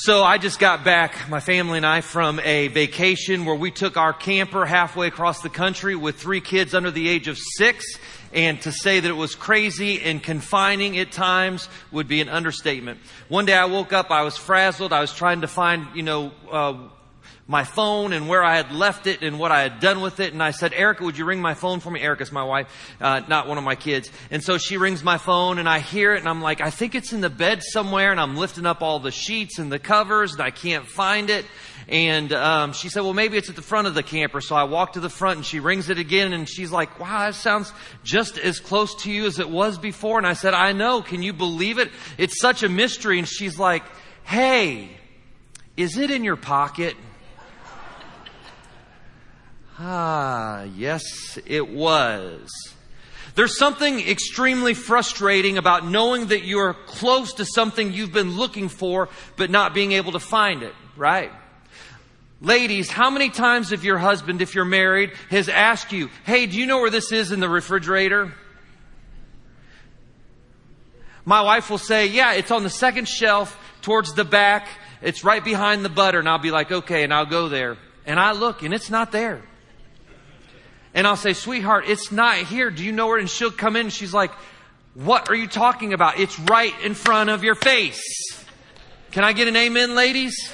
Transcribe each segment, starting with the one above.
So I just got back, my family and I, from a vacation where we took our camper halfway across the country with three kids under the age of six. And to say that it was crazy and confining at times would be an understatement. One day I woke up, I was frazzled. I was trying to find, you know, uh, my phone and where I had left it and what I had done with it. And I said, Erica, would you ring my phone for me? Erica's my wife, uh, not one of my kids. And so she rings my phone and I hear it and I'm like, I think it's in the bed somewhere. And I'm lifting up all the sheets and the covers and I can't find it. And um, she said, well, maybe it's at the front of the camper. So I walk to the front and she rings it again and she's like, wow, that sounds just as close to you as it was before. And I said, I know. Can you believe it? It's such a mystery. And she's like, hey, is it in your pocket? Ah, yes, it was. There's something extremely frustrating about knowing that you're close to something you've been looking for, but not being able to find it, right? Ladies, how many times have your husband, if you're married, has asked you, hey, do you know where this is in the refrigerator? My wife will say, yeah, it's on the second shelf towards the back. It's right behind the butter. And I'll be like, okay, and I'll go there. And I look and it's not there. And I'll say, sweetheart, it's not here. Do you know where? And she'll come in and she's like, what are you talking about? It's right in front of your face. Can I get an amen, ladies?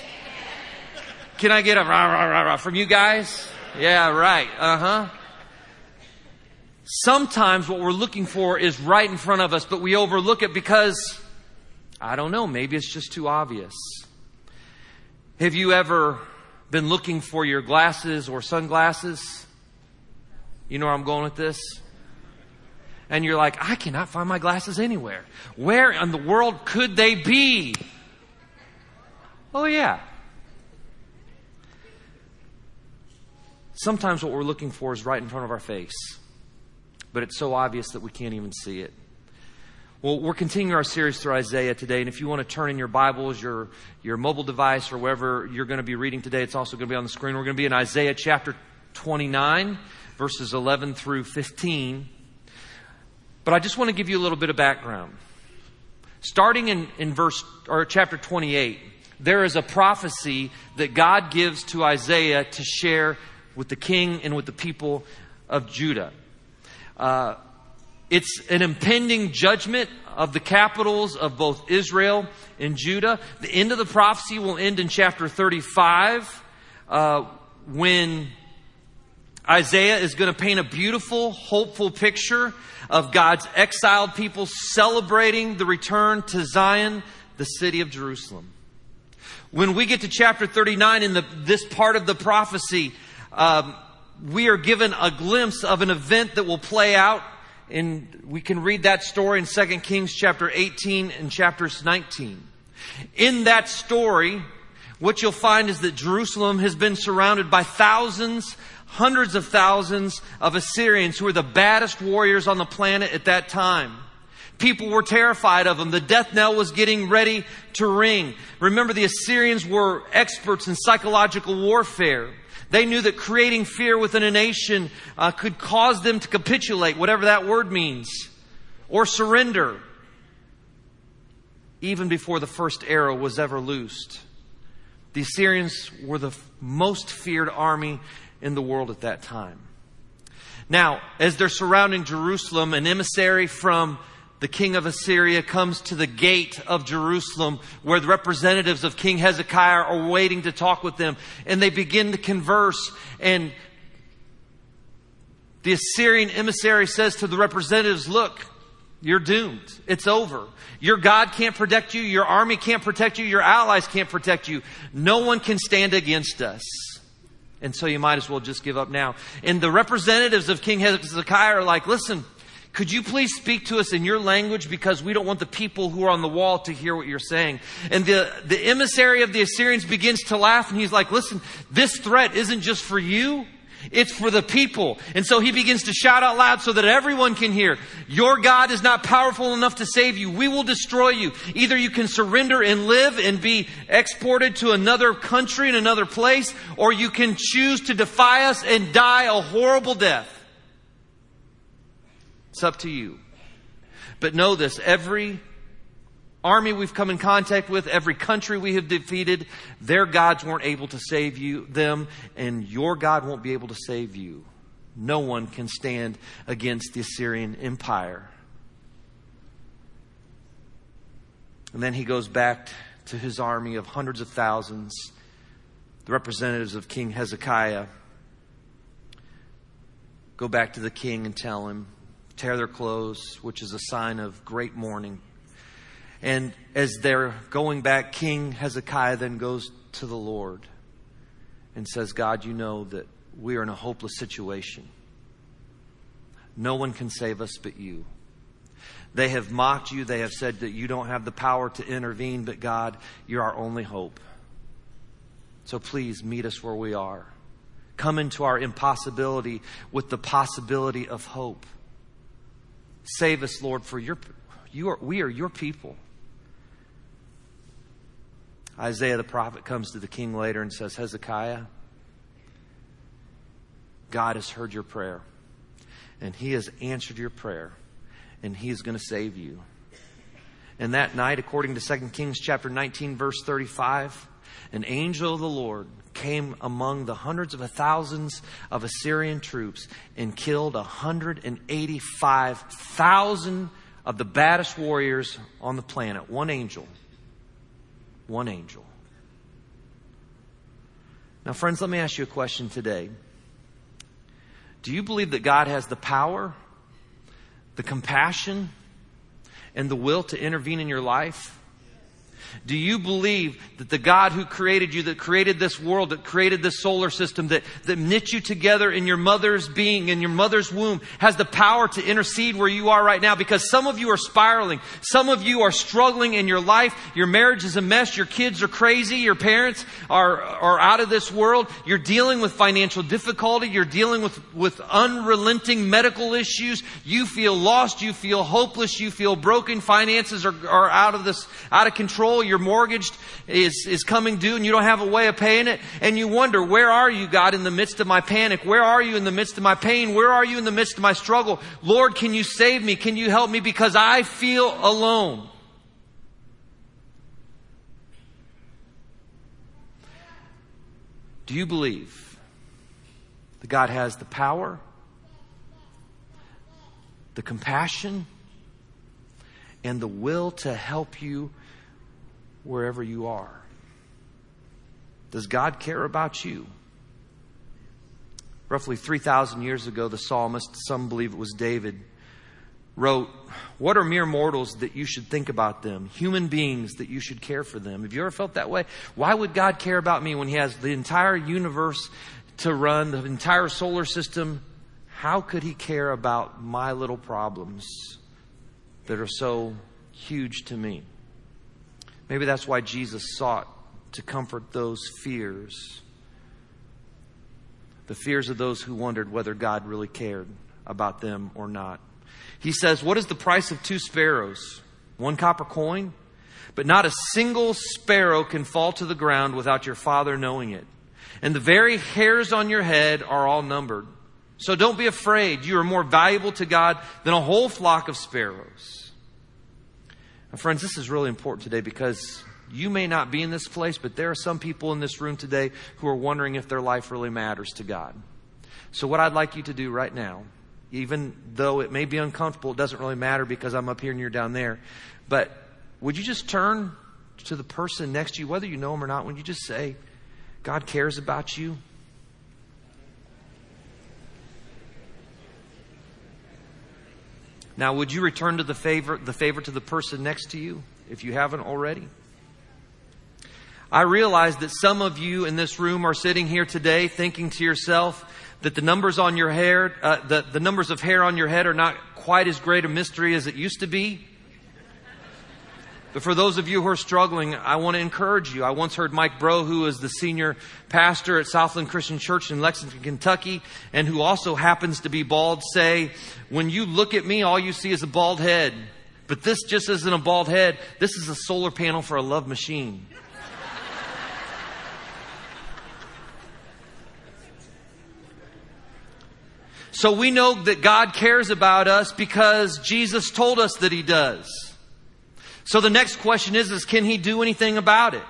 Can I get a rah, rah, rah, rah from you guys? Yeah, right. Uh huh. Sometimes what we're looking for is right in front of us, but we overlook it because, I don't know, maybe it's just too obvious. Have you ever been looking for your glasses or sunglasses? You know where I'm going with this? And you're like, I cannot find my glasses anywhere. Where in the world could they be? Oh, yeah. Sometimes what we're looking for is right in front of our face, but it's so obvious that we can't even see it. Well, we're continuing our series through Isaiah today, and if you want to turn in your Bibles, your, your mobile device, or wherever you're going to be reading today, it's also going to be on the screen. We're going to be in Isaiah chapter 29 verses 11 through 15. But I just want to give you a little bit of background. Starting in, in verse or chapter 28, there is a prophecy that God gives to Isaiah to share with the king and with the people of Judah. Uh, it's an impending judgment of the capitals of both Israel and Judah. The end of the prophecy will end in chapter 35 uh, when Isaiah is going to paint a beautiful, hopeful picture of God's exiled people celebrating the return to Zion, the city of Jerusalem. When we get to chapter 39 in the, this part of the prophecy, um, we are given a glimpse of an event that will play out and we can read that story in 2 Kings chapter 18 and chapters 19. In that story, what you'll find is that Jerusalem has been surrounded by thousands hundreds of thousands of Assyrians who were the baddest warriors on the planet at that time. People were terrified of them. The death knell was getting ready to ring. Remember, the Assyrians were experts in psychological warfare. They knew that creating fear within a nation uh, could cause them to capitulate, whatever that word means, or surrender, even before the first arrow was ever loosed. The Assyrians were the most feared army in the world at that time. Now, as they're surrounding Jerusalem, an emissary from the king of Assyria comes to the gate of Jerusalem where the representatives of King Hezekiah are waiting to talk with them. And they begin to converse. And the Assyrian emissary says to the representatives, Look, you're doomed. It's over. Your God can't protect you. Your army can't protect you. Your allies can't protect you. No one can stand against us. And so you might as well just give up now. And the representatives of King Hezekiah are like, listen, could you please speak to us in your language because we don't want the people who are on the wall to hear what you're saying. And the, the emissary of the Assyrians begins to laugh and he's like, listen, this threat isn't just for you. It's for the people. And so he begins to shout out loud so that everyone can hear. Your God is not powerful enough to save you. We will destroy you. Either you can surrender and live and be exported to another country in another place, or you can choose to defy us and die a horrible death. It's up to you. But know this, every army we've come in contact with, every country we have defeated, their gods weren't able to save you, them, and your God won't be able to save you. No one can stand against the Assyrian Empire. And then he goes back to his army of hundreds of thousands, the representatives of King Hezekiah. Go back to the king and tell him, tear their clothes, which is a sign of great mourning. And as they're going back, King Hezekiah then goes to the Lord and says, God, you know that we are in a hopeless situation. No one can save us but you. They have mocked you. They have said that you don't have the power to intervene, but God, you're our only hope. So please meet us where we are. Come into our impossibility with the possibility of hope. Save us, Lord, for your, you are, we are your people. Isaiah the prophet comes to the king later and says, Hezekiah, God has heard your prayer, and he has answered your prayer, and he is going to save you. And that night, according to 2 Kings chapter 19, verse 35, an angel of the Lord came among the hundreds of thousands of Assyrian troops and killed 185,000 of the baddest warriors on the planet. One angel. One angel. Now, friends, let me ask you a question today. Do you believe that God has the power, the compassion, and the will to intervene in your life? Do you believe that the God who created you, that created this world, that created this solar system, that, that knit you together in your mother's being, in your mother's womb, has the power to intercede where you are right now? Because some of you are spiraling. Some of you are struggling in your life. Your marriage is a mess. Your kids are crazy. Your parents are, are out of this world. You're dealing with financial difficulty. You're dealing with, with unrelenting medical issues. You feel lost. You feel hopeless. You feel broken. Finances are, are out of this, out of control your mortgage is, is coming due and you don't have a way of paying it. And you wonder, where are you, God, in the midst of my panic? Where are you in the midst of my pain? Where are you in the midst of my struggle? Lord, can you save me? Can you help me? Because I feel alone. Do you believe that God has the power, the compassion, and the will to help you wherever you are. Does God care about you? Roughly 3,000 years ago, the psalmist, some believe it was David, wrote, What are mere mortals that you should think about them? Human beings that you should care for them. Have you ever felt that way? Why would God care about me when He has the entire universe to run, the entire solar system? How could He care about my little problems that are so huge to me? Maybe that's why Jesus sought to comfort those fears. The fears of those who wondered whether God really cared about them or not. He says, What is the price of two sparrows? One copper coin? But not a single sparrow can fall to the ground without your Father knowing it. And the very hairs on your head are all numbered. So don't be afraid. You are more valuable to God than a whole flock of sparrows. And friends, this is really important today because you may not be in this place, but there are some people in this room today who are wondering if their life really matters to God. So, what I'd like you to do right now, even though it may be uncomfortable, it doesn't really matter because I'm up here and you're down there. But would you just turn to the person next to you, whether you know them or not, would you just say, God cares about you? Now, would you return to the favor, the favor to the person next to you if you haven't already? I realize that some of you in this room are sitting here today thinking to yourself that the numbers on your hair, uh, the, the numbers of hair on your head are not quite as great a mystery as it used to be. But for those of you who are struggling, I want to encourage you. I once heard Mike Bro, who is the senior pastor at Southland Christian Church in Lexington, Kentucky, and who also happens to be bald, say, when you look at me, all you see is a bald head. But this just isn't a bald head. This is a solar panel for a love machine. So we know that God cares about us because Jesus told us that He does. So the next question is, is can he do anything about it?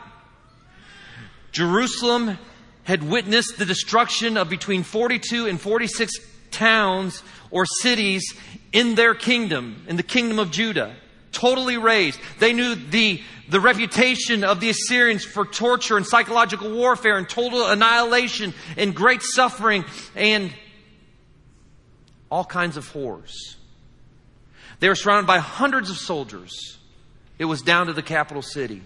Jerusalem had witnessed the destruction of between 42 and 46 towns or cities in their kingdom, in the kingdom of Judah. Totally razed. They knew the, the reputation of the Assyrians for torture and psychological warfare and total annihilation and great suffering and all kinds of horrors. They were surrounded by hundreds of soldiers. It was down to the capital city.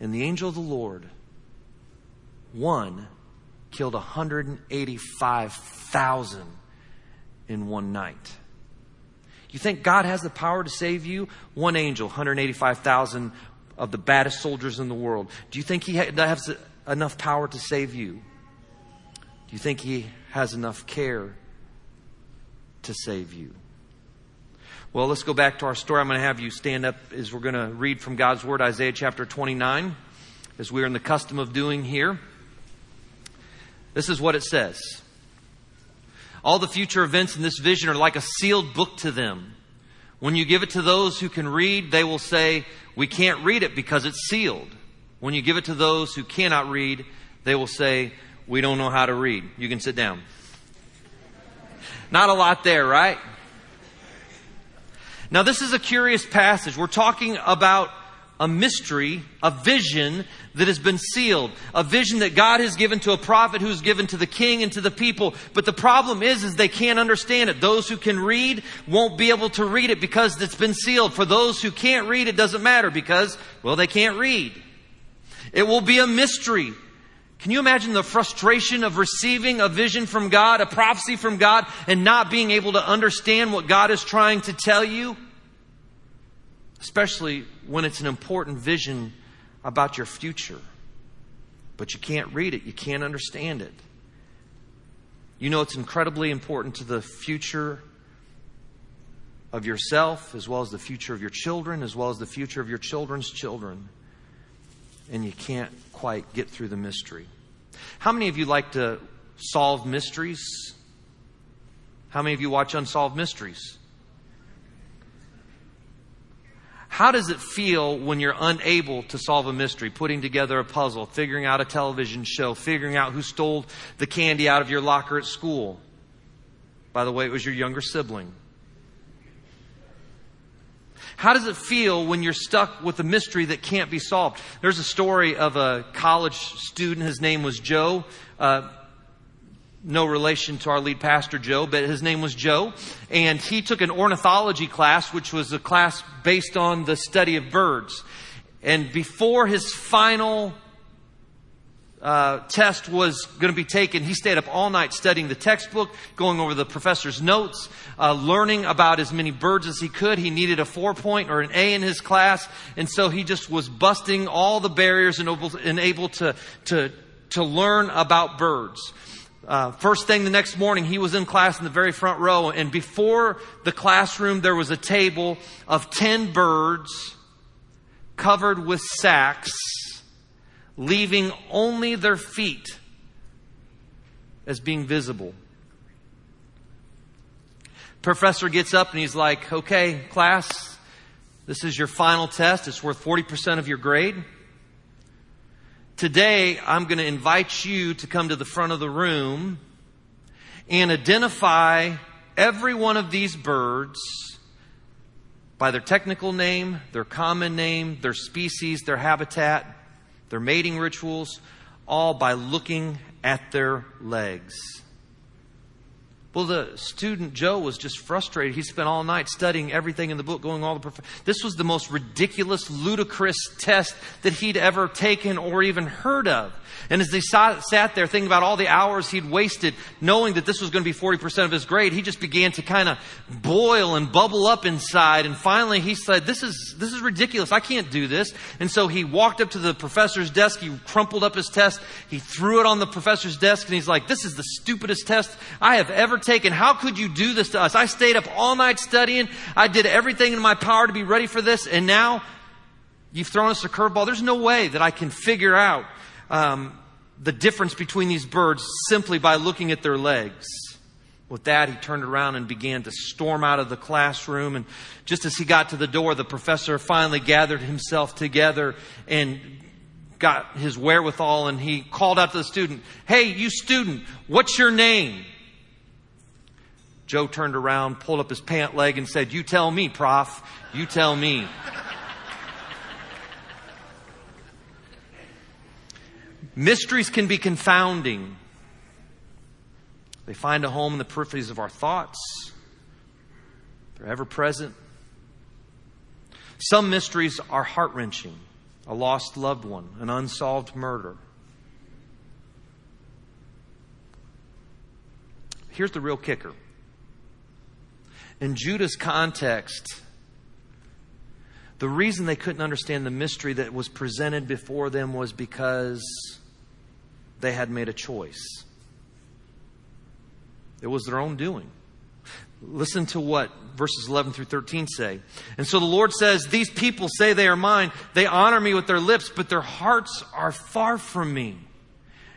And the angel of the Lord, one, killed 185,000 in one night. You think God has the power to save you? One angel, 185,000 of the baddest soldiers in the world. Do you think he has enough power to save you? Do you think he has enough care to save you? Well, let's go back to our story. I'm going to have you stand up as we're going to read from God's Word, Isaiah chapter 29, as we're in the custom of doing here. This is what it says. All the future events in this vision are like a sealed book to them. When you give it to those who can read, they will say, We can't read it because it's sealed. When you give it to those who cannot read, they will say, We don't know how to read. You can sit down. Not a lot there, right? Now, this is a curious passage. We're talking about a mystery, a vision that has been sealed, a vision that God has given to a prophet who's given to the king and to the people. But the problem is, is they can't understand it. Those who can read won't be able to read it because it's been sealed. For those who can't read, it doesn't matter because, well, they can't read. It will be a mystery. Can you imagine the frustration of receiving a vision from God, a prophecy from God, and not being able to understand what God is trying to tell you? Especially when it's an important vision about your future. But you can't read it, you can't understand it. You know it's incredibly important to the future of yourself, as well as the future of your children, as well as the future of your children's children. And you can't quite get through the mystery. How many of you like to solve mysteries? How many of you watch Unsolved Mysteries? How does it feel when you're unable to solve a mystery, putting together a puzzle, figuring out a television show, figuring out who stole the candy out of your locker at school? By the way, it was your younger sibling. How does it feel when you're stuck with a mystery that can't be solved? There's a story of a college student. His name was Joe. Uh, no relation to our lead pastor, Joe, but his name was Joe. And he took an ornithology class, which was a class based on the study of birds. And before his final uh, test was going to be taken, he stayed up all night studying the textbook, going over the professor's notes, uh, learning about as many birds as he could. He needed a four point or an A in his class, and so he just was busting all the barriers and able, and able to, to, to learn about birds. Uh, first thing the next morning, he was in class in the very front row, and before the classroom, there was a table of 10 birds covered with sacks leaving only their feet as being visible. Professor gets up and he's like, okay, class, this is your final test. It's worth 40% of your grade. Today, I'm going to invite you to come to the front of the room and identify every one of these birds by their technical name, their common name, their species, their habitat, their mating rituals, all by looking at their legs. Well, the student Joe was just frustrated. He spent all night studying everything in the book, going all the. Prof- this was the most ridiculous, ludicrous test that he'd ever taken or even heard of. And as he sat there thinking about all the hours he'd wasted, knowing that this was going to be 40% of his grade, he just began to kind of boil and bubble up inside. And finally he said, this is, this is ridiculous. I can't do this. And so he walked up to the professor's desk. He crumpled up his test. He threw it on the professor's desk and he's like, this is the stupidest test I have ever taken. How could you do this to us? I stayed up all night studying. I did everything in my power to be ready for this. And now you've thrown us a curveball. There's no way that I can figure out um, the difference between these birds simply by looking at their legs. With that, he turned around and began to storm out of the classroom. And just as he got to the door, the professor finally gathered himself together and got his wherewithal and he called out to the student, Hey, you student, what's your name? Joe turned around, pulled up his pant leg, and said, You tell me, prof. You tell me. Mysteries can be confounding. They find a home in the peripheries of our thoughts, they're ever present. Some mysteries are heart wrenching a lost loved one, an unsolved murder. Here's the real kicker. In Judah's context, the reason they couldn't understand the mystery that was presented before them was because they had made a choice. It was their own doing. Listen to what verses 11 through 13 say. And so the Lord says, These people say they are mine. They honor me with their lips, but their hearts are far from me.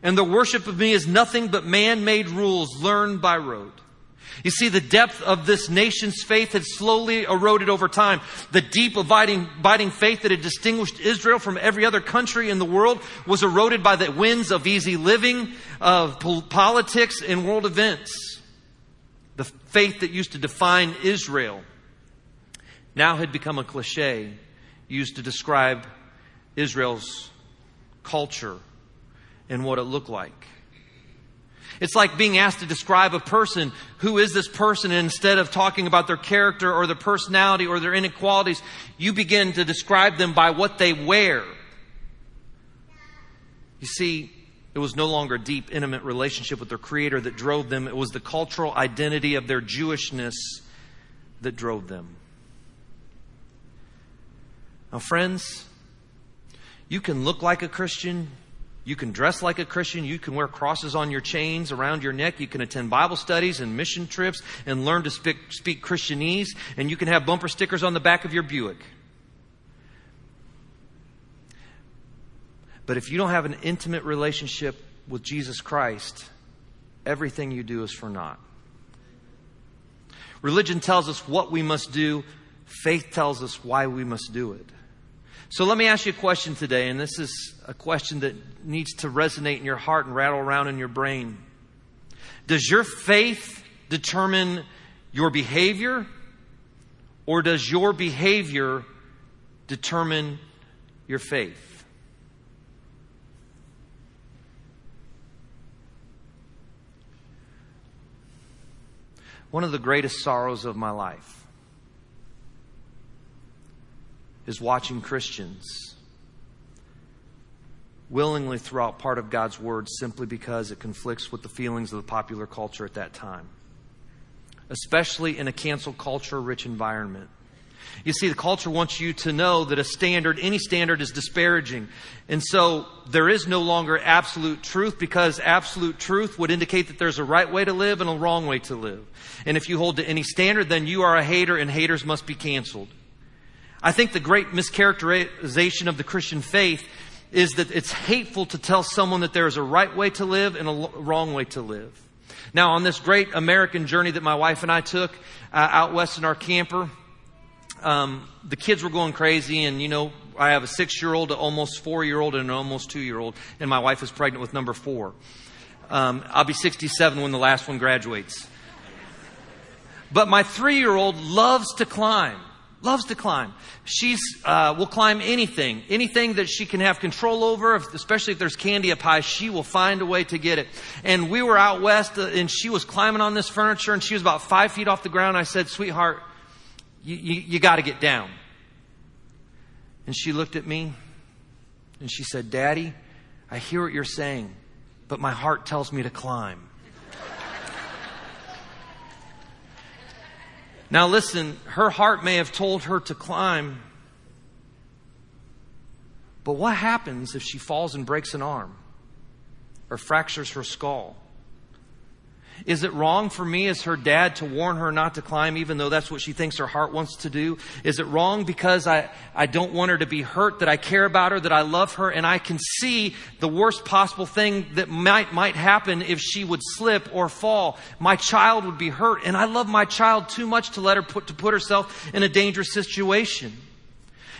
And the worship of me is nothing but man made rules learned by rote. You see, the depth of this nation's faith had slowly eroded over time. The deep, abiding, abiding faith that had distinguished Israel from every other country in the world was eroded by the winds of easy living, of politics, and world events. The faith that used to define Israel now had become a cliche used to describe Israel's culture and what it looked like. It's like being asked to describe a person. Who is this person? And instead of talking about their character or their personality or their inequalities, you begin to describe them by what they wear. You see, it was no longer a deep, intimate relationship with their Creator that drove them. It was the cultural identity of their Jewishness that drove them. Now, friends, you can look like a Christian, you can dress like a Christian. You can wear crosses on your chains around your neck. You can attend Bible studies and mission trips and learn to speak, speak Christianese. And you can have bumper stickers on the back of your Buick. But if you don't have an intimate relationship with Jesus Christ, everything you do is for naught. Religion tells us what we must do, faith tells us why we must do it. So let me ask you a question today, and this is a question that needs to resonate in your heart and rattle around in your brain. Does your faith determine your behavior, or does your behavior determine your faith? One of the greatest sorrows of my life is watching Christians willingly throw out part of God's word simply because it conflicts with the feelings of the popular culture at that time, especially in a cancel culture rich environment. You see, the culture wants you to know that a standard, any standard, is disparaging. And so there is no longer absolute truth because absolute truth would indicate that there's a right way to live and a wrong way to live. And if you hold to any standard, then you are a hater and haters must be canceled. I think the great mischaracterization of the Christian faith is that it's hateful to tell someone that there is a right way to live and a wrong way to live. Now, on this great American journey that my wife and I took uh, out west in our camper, um, the kids were going crazy, and you know, I have a six year old, almost four year old, and an almost two year old, and my wife is pregnant with number four. Um, I'll be 67 when the last one graduates. But my three year old loves to climb loves to climb. She's uh, will climb anything, anything that she can have control over. If, especially if there's candy up high, she will find a way to get it. And we were out west, uh, and she was climbing on this furniture, and she was about five feet off the ground. I said, "Sweetheart, you, you, you got to get down." And she looked at me, and she said, "Daddy, I hear what you're saying, but my heart tells me to climb." Now, listen, her heart may have told her to climb, but what happens if she falls and breaks an arm or fractures her skull? Is it wrong for me as her dad to warn her not to climb even though that's what she thinks her heart wants to do? Is it wrong because I, I don't want her to be hurt, that I care about her, that I love her, and I can see the worst possible thing that might, might happen if she would slip or fall? My child would be hurt, and I love my child too much to let her put, to put herself in a dangerous situation.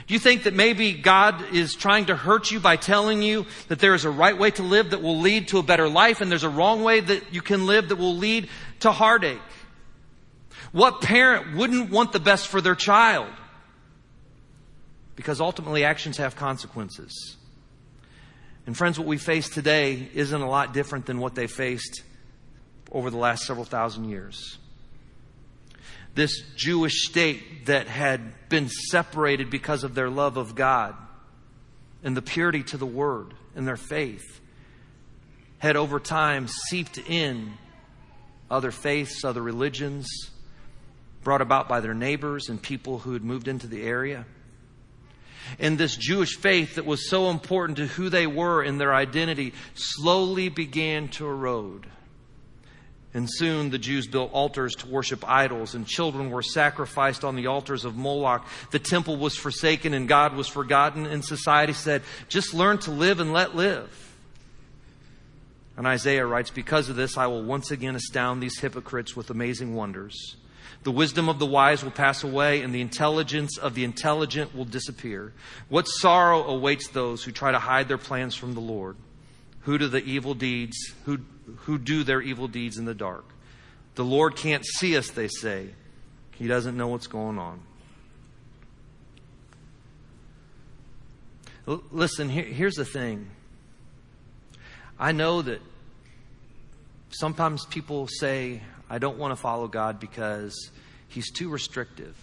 Do you think that maybe God is trying to hurt you by telling you that there is a right way to live that will lead to a better life and there's a wrong way that you can live that will lead to heartache? What parent wouldn't want the best for their child? Because ultimately actions have consequences. And friends, what we face today isn't a lot different than what they faced over the last several thousand years this Jewish state that had been separated because of their love of God and the purity to the Word and their faith had over time seeped in other faiths, other religions, brought about by their neighbors and people who had moved into the area. And this Jewish faith that was so important to who they were and their identity slowly began to erode. And soon the Jews built altars to worship idols, and children were sacrificed on the altars of Moloch. The temple was forsaken, and God was forgotten, and society said, just learn to live and let live. And Isaiah writes, Because of this, I will once again astound these hypocrites with amazing wonders. The wisdom of the wise will pass away, and the intelligence of the intelligent will disappear. What sorrow awaits those who try to hide their plans from the Lord? Who do the evil deeds, who who do their evil deeds in the dark. The Lord can't see us, they say. He doesn't know what's going on. L- listen, here, here's the thing. I know that sometimes people say, I don't want to follow God because He's too restrictive.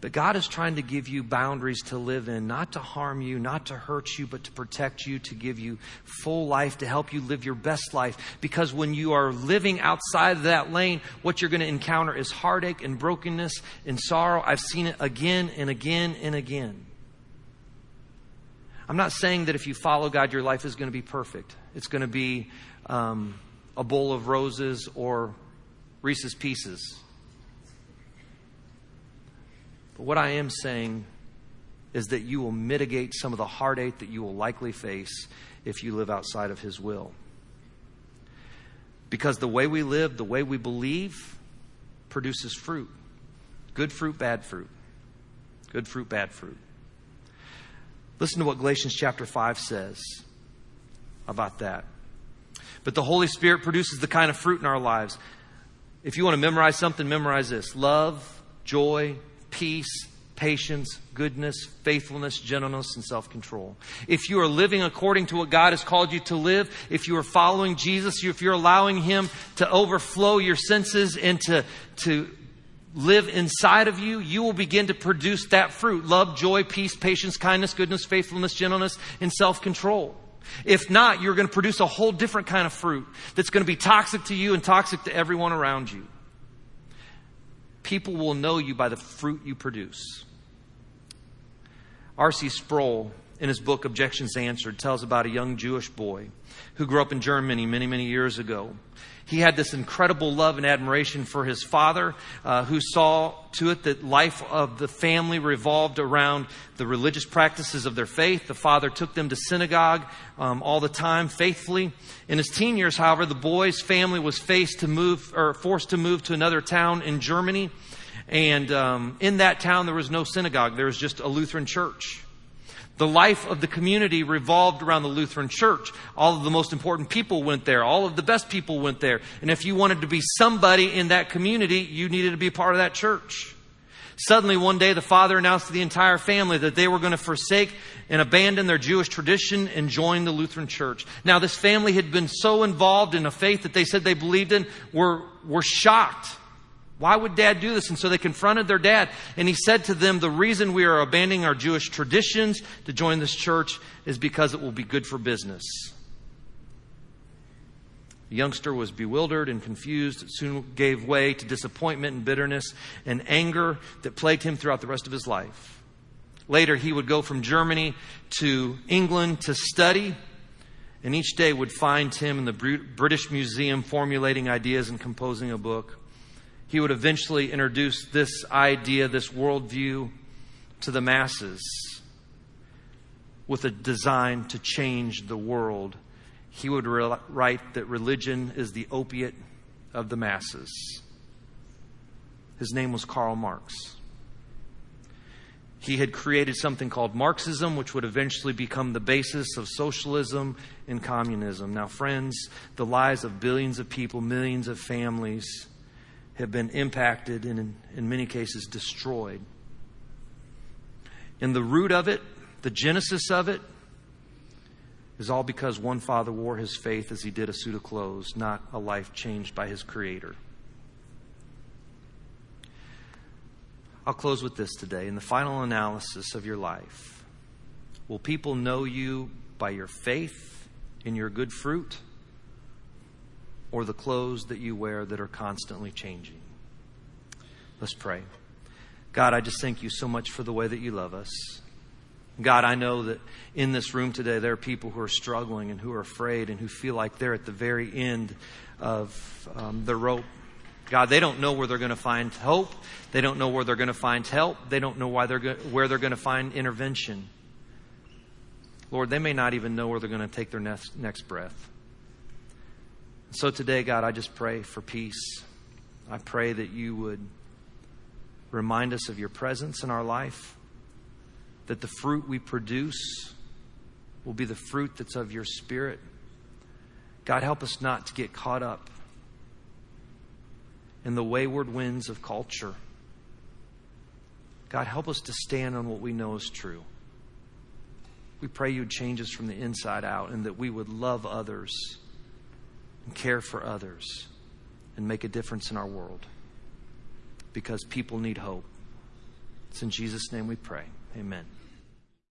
But God is trying to give you boundaries to live in, not to harm you, not to hurt you, but to protect you, to give you full life, to help you live your best life. Because when you are living outside of that lane, what you're going to encounter is heartache and brokenness and sorrow. I've seen it again and again and again. I'm not saying that if you follow God, your life is going to be perfect. It's going to be um, a bowl of roses or Reese's Pieces. But what I am saying is that you will mitigate some of the heartache that you will likely face if you live outside of His will. Because the way we live, the way we believe, produces fruit good fruit, bad fruit. Good fruit, bad fruit. Listen to what Galatians chapter 5 says about that. But the Holy Spirit produces the kind of fruit in our lives. If you want to memorize something, memorize this love, joy, peace, patience, goodness, faithfulness, gentleness, and self control. If you are living according to what God has called you to live, if you are following Jesus, if you're allowing Him to overflow your senses and to, to live inside of you, you will begin to produce that fruit love, joy, peace, patience, kindness, goodness, faithfulness, gentleness, and self control. If not, you're going to produce a whole different kind of fruit that's going to be toxic to you and toxic to everyone around you. People will know you by the fruit you produce. R.C. Sproul, in his book Objections Answered, tells about a young Jewish boy who grew up in Germany many, many years ago. He had this incredible love and admiration for his father, uh, who saw to it that life of the family revolved around the religious practices of their faith. The father took them to synagogue um, all the time, faithfully. In his teen years, however, the boy's family was faced to move or forced to move to another town in Germany. And um, in that town, there was no synagogue. There was just a Lutheran church. The life of the community revolved around the Lutheran church. All of the most important people went there. All of the best people went there. And if you wanted to be somebody in that community, you needed to be part of that church. Suddenly, one day, the father announced to the entire family that they were going to forsake and abandon their Jewish tradition and join the Lutheran church. Now, this family had been so involved in a faith that they said they believed in, were, were shocked why would dad do this? And so they confronted their dad, and he said to them, The reason we are abandoning our Jewish traditions to join this church is because it will be good for business. The youngster was bewildered and confused. It soon gave way to disappointment and bitterness and anger that plagued him throughout the rest of his life. Later, he would go from Germany to England to study. and each day would find him in the British Museum formulating ideas and composing a book. He would eventually introduce this idea, this worldview to the masses with a design to change the world. He would re- write that religion is the opiate of the masses. His name was Karl Marx. He had created something called Marxism, which would eventually become the basis of socialism and communism. Now, friends, the lives of billions of people, millions of families have been impacted and, in, in many cases, destroyed. And the root of it, the genesis of it, is all because one father wore his faith as he did a suit of clothes, not a life changed by his creator. I'll close with this today. In the final analysis of your life, will people know you by your faith in your good fruit or the clothes that you wear that are constantly changing? Let's pray. God, I just thank you so much for the way that you love us. God, I know that in this room today there are people who are struggling and who are afraid and who feel like they're at the very end of um, the rope God, they don't know where they're going to find hope. They don't know where they're going to find help. They don't know why they're go- where they're going to find intervention. Lord, they may not even know where they're going to take their next, next breath. So today, God, I just pray for peace. I pray that you would remind us of your presence in our life, that the fruit we produce will be the fruit that's of your spirit. God, help us not to get caught up in the wayward winds of culture. God, help us to stand on what we know is true. We pray you'd change us from the inside out and that we would love others and care for others and make a difference in our world because people need hope. It's in Jesus' name we pray. Amen.